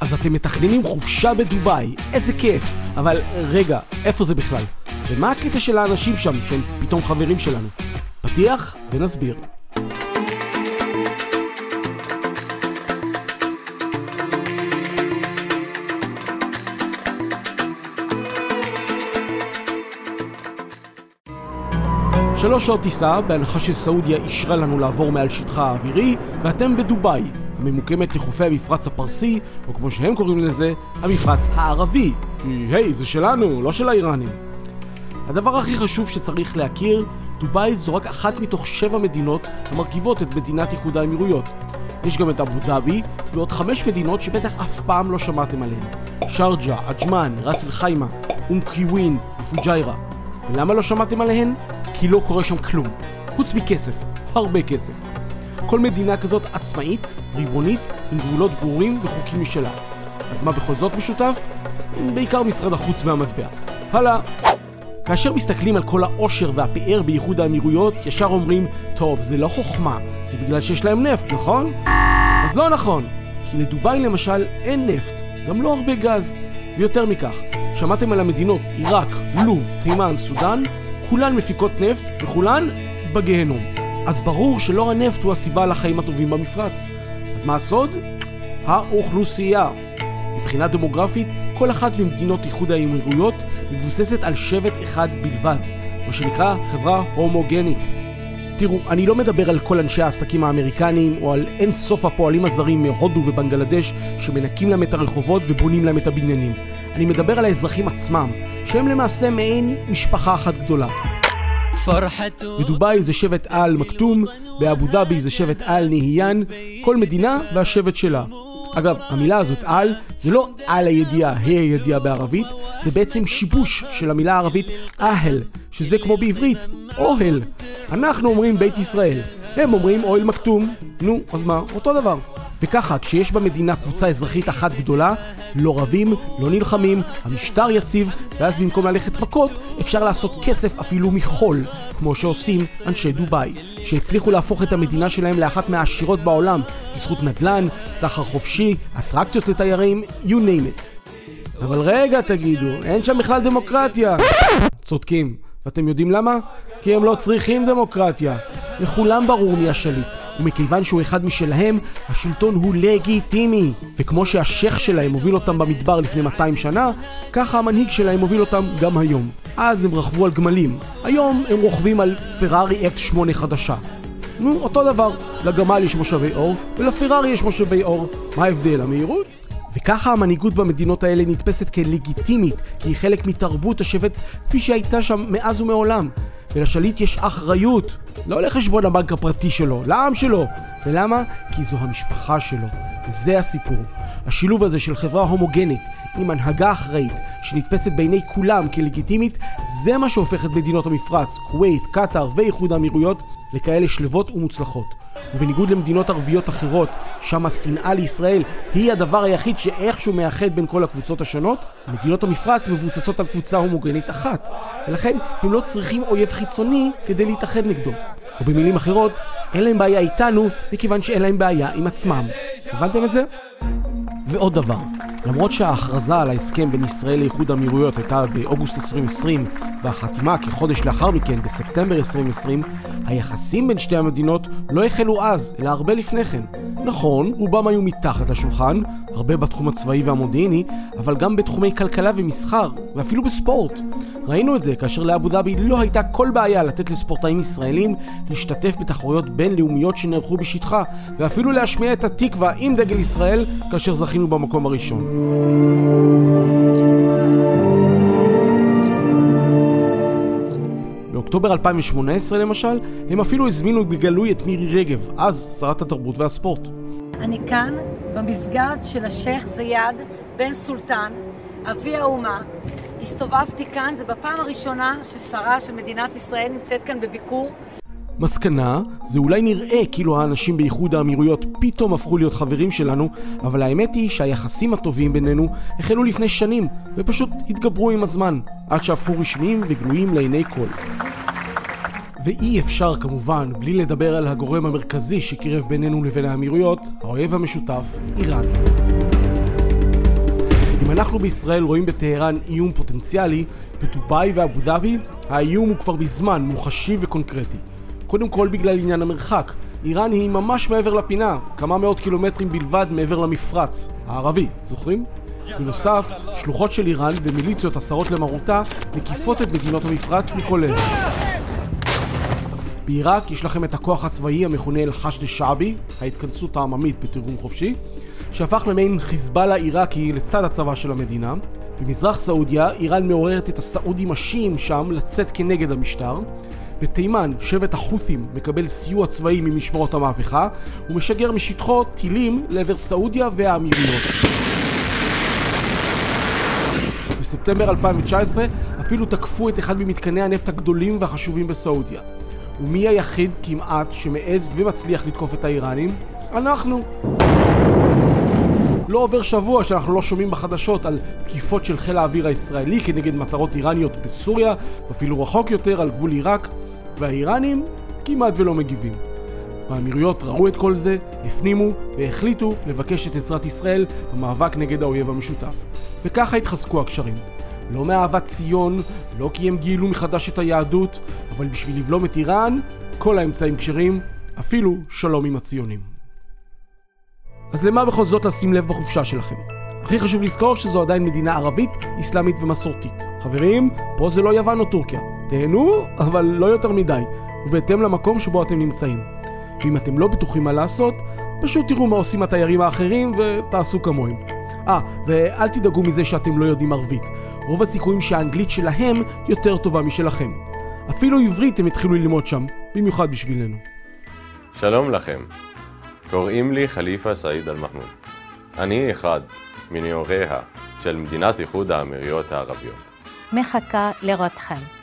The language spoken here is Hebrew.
אז אתם מתכננים חופשה בדובאי, איזה כיף. אבל רגע, איפה זה בכלל? ומה הקטע של האנשים שם, שהם פתאום חברים שלנו? פתיח ונסביר. שלוש שעות טיסה, בהנחה שסעודיה אישרה לנו לעבור מעל שטחה האווירי, ואתם בדובאי, הממוקמת לחופי המפרץ הפרסי, או כמו שהם קוראים לזה, המפרץ הערבי. כי היי, זה שלנו, לא של האיראנים. הדבר הכי חשוב שצריך להכיר, דובאי זו רק אחת מתוך שבע מדינות המרכיבות את מדינת איחוד האמירויות. יש גם את אבו דאבי, ועוד חמש מדינות שבטח אף פעם לא שמעתם עליהן. שרג'ה, עג'מן, ראס אל חיימה, אום קיווין ופוג'יירה. ולמה לא שמעתם עליהן? כי לא קורה שם כלום. חוץ מכסף. הרבה כסף. כל מדינה כזאת עצמאית, ריבונית, עם גבולות ברורים וחוקים משלה. אז מה בכל זאת משותף? בעיקר משרד החוץ והמטבע. הלאה. כאשר מסתכלים על כל העושר והפאר באיחוד האמירויות, ישר אומרים, טוב, זה לא חוכמה, זה בגלל שיש להם נפט, נכון? אז לא נכון, כי לדובאי למשל אין נפט, גם לא הרבה גז. ויותר מכך, שמעתם על המדינות עיראק, לוב, תימן, סודאן? כולן מפיקות נפט וכולן בגיהנום. אז ברור שלא הנפט הוא הסיבה לחיים הטובים במפרץ. אז מה הסוד? האוכלוסייה. מבחינה דמוגרפית, כל אחת ממדינות איחוד האמירויות מבוססת על שבט אחד בלבד, מה שנקרא חברה הומוגנית. תראו, אני לא מדבר על כל אנשי העסקים האמריקניים או על אין סוף הפועלים הזרים מהודו ובנגלדש שמנקים להם את הרחובות ובונים להם את הבניינים. אני מדבר על האזרחים עצמם, שהם למעשה מעין משפחה אחת גדולה. בדובאי זה שבט אל מכתום, באבו דאבי זה שבט אל נהיין, כל מדינה והשבט שלה. אגב, המילה הזאת על, זה לא על הידיעה, ה' הידיעה בערבית, זה בעצם שיבוש של המילה הערבית אהל, שזה כמו בעברית, אוהל. אנחנו אומרים בית ישראל, הם אומרים אוהל מכתום. נו, אז מה? אותו דבר. וככה, כשיש במדינה קבוצה אזרחית אחת גדולה, לא רבים, לא נלחמים, המשטר יציב, ואז במקום ללכת מכות, אפשר לעשות כסף אפילו מחול, כמו שעושים אנשי דובאי, שהצליחו להפוך את המדינה שלהם לאחת מהעשירות בעולם, בזכות נדל"ן, סחר חופשי, אטרקציות לתיירים, you name it. אבל רגע תגידו, אין שם בכלל דמוקרטיה. צודקים. ואתם יודעים למה? כי הם לא צריכים דמוקרטיה. לכולם ברור מי השליט. ומכיוון שהוא אחד משלהם, השלטון הוא לגיטימי. וכמו שהשייח שלהם הוביל אותם במדבר לפני 200 שנה, ככה המנהיג שלהם הוביל אותם גם היום. אז הם רכבו על גמלים. היום הם רוכבים על פרארי F8 חדשה. נו, אותו דבר. לגמל יש מושבי אור, ולפרארי יש מושבי אור. מה ההבדל? המהירות? וככה המנהיגות במדינות האלה נתפסת כלגיטימית, כי היא חלק מתרבות השבט כפי שהייתה שם מאז ומעולם. ולשליט יש אחריות, לא לחשבון הבנק הפרטי שלו, לעם שלו. ולמה? כי זו המשפחה שלו. זה הסיפור. השילוב הזה של חברה הומוגנית עם הנהגה אחראית שנתפסת בעיני כולם כלגיטימית, זה מה שהופך את מדינות המפרץ, כווית, קטאר ואיחוד האמירויות לכאלה שלוות ומוצלחות. ובניגוד למדינות ערביות אחרות, שם השנאה לישראל היא הדבר היחיד שאיכשהו מאחד בין כל הקבוצות השונות, מדינות המפרץ מבוססות על קבוצה הומוגנית אחת, ולכן הם לא צריכים אויב חיצוני כדי להתאחד נגדו. או במילים אחרות, אין להם בעיה איתנו, מכיוון שאין להם בעיה עם עצמם. הבנתם את זה? ועוד דבר, למרות שההכרזה על ההסכם בין ישראל לאיחוד האמירויות הייתה באוגוסט 2020 והחתימה כחודש לאחר מכן בספטמבר 2020, היחסים בין שתי המדינות לא החלו אז, אלא הרבה לפני כן. נכון, רובם היו מתחת לשולחן, הרבה בתחום הצבאי והמודיעיני, אבל גם בתחומי כלכלה ומסחר, ואפילו בספורט. ראינו את זה כאשר לאבו דאבי לא הייתה כל בעיה לתת לספורטאים ישראלים להשתתף בתחרויות בינלאומיות שנערכו בשטחה, ואפילו להשמיע את התקווה עם דגל ישראל כאשר זכינו במקום הראשון. באוקטובר 2018 למשל, הם אפילו הזמינו בגלוי את מירי רגב, אז שרת התרבות והספורט. אני כאן במסגד של השייח' זיאד בן סולטן, אבי האומה. הסתובבתי כאן, זה בפעם הראשונה ששרה של מדינת ישראל נמצאת כאן בביקור. מסקנה, זה אולי נראה כאילו האנשים באיחוד האמירויות פתאום הפכו להיות חברים שלנו, אבל האמת היא שהיחסים הטובים בינינו החלו לפני שנים, ופשוט התגברו עם הזמן, עד שהפכו רשמיים וגלויים לעיני כל. ואי אפשר כמובן בלי לדבר על הגורם המרכזי שקירב בינינו לבין האמירויות, האויב המשותף, איראן. אם אנחנו בישראל רואים בטהרן איום פוטנציאלי, בדובאי ואבו דאבי האיום הוא כבר בזמן מוחשי וקונקרטי. קודם כל בגלל עניין המרחק. איראן היא ממש מעבר לפינה, כמה מאות קילומטרים בלבד מעבר למפרץ, הערבי, זוכרים? בנוסף, שלוחות של איראן ומיליציות עשרות למרותה מקיפות את מדינות המפרץ מכל עבר. בעיראק יש לכם את הכוח הצבאי המכונה אל-חשד א-שעבי, ההתכנסות העממית בתרגום חופשי, שהפך למעין חיזבאללה עיראקי לצד הצבא של המדינה. במזרח סעודיה, איראן מעוררת את הסעודים השיעים שם לצאת כנגד המשטר. בתימן, שבט החות'ים מקבל סיוע צבאי ממשמרות המהפכה, ומשגר משטחו טילים לעבר סעודיה והאמירויות. בספטמבר 2019 אפילו תקפו את אחד ממתקני הנפט הגדולים והחשובים בסעודיה. ומי היחיד כמעט שמעז ומצליח לתקוף את האיראנים? אנחנו. לא עובר שבוע שאנחנו לא שומעים בחדשות על תקיפות של חיל האוויר הישראלי כנגד מטרות איראניות בסוריה, ואפילו רחוק יותר על גבול עיראק, והאיראנים כמעט ולא מגיבים. האמירויות ראו את כל זה, הפנימו והחליטו לבקש את עזרת ישראל במאבק נגד האויב המשותף. וככה התחזקו הקשרים. לא מאהבת ציון, לא כי הם גילו מחדש את היהדות, אבל בשביל לבלום את איראן, כל האמצעים כשרים, אפילו שלום עם הציונים. אז למה בכל זאת לשים לב בחופשה שלכם? הכי חשוב לזכור שזו עדיין מדינה ערבית, אסלאמית ומסורתית. חברים, פה זה לא יוון או טורקיה. תהנו, אבל לא יותר מדי, ובהתאם למקום שבו אתם נמצאים. ואם אתם לא בטוחים מה לעשות, פשוט תראו מה עושים התיירים האחרים ותעשו כמוהם. אה, ואל תדאגו מזה שאתם לא יודעים ערבית. רוב הסיכויים שהאנגלית שלהם יותר טובה משלכם. אפילו עברית הם התחילו ללמוד שם, במיוחד בשבילנו. שלום לכם, קוראים לי חליפה סעיד אל-מחמוד. אני אחד מנאוריה של מדינת איחוד האמירויות הערביות. מחכה לראותכם.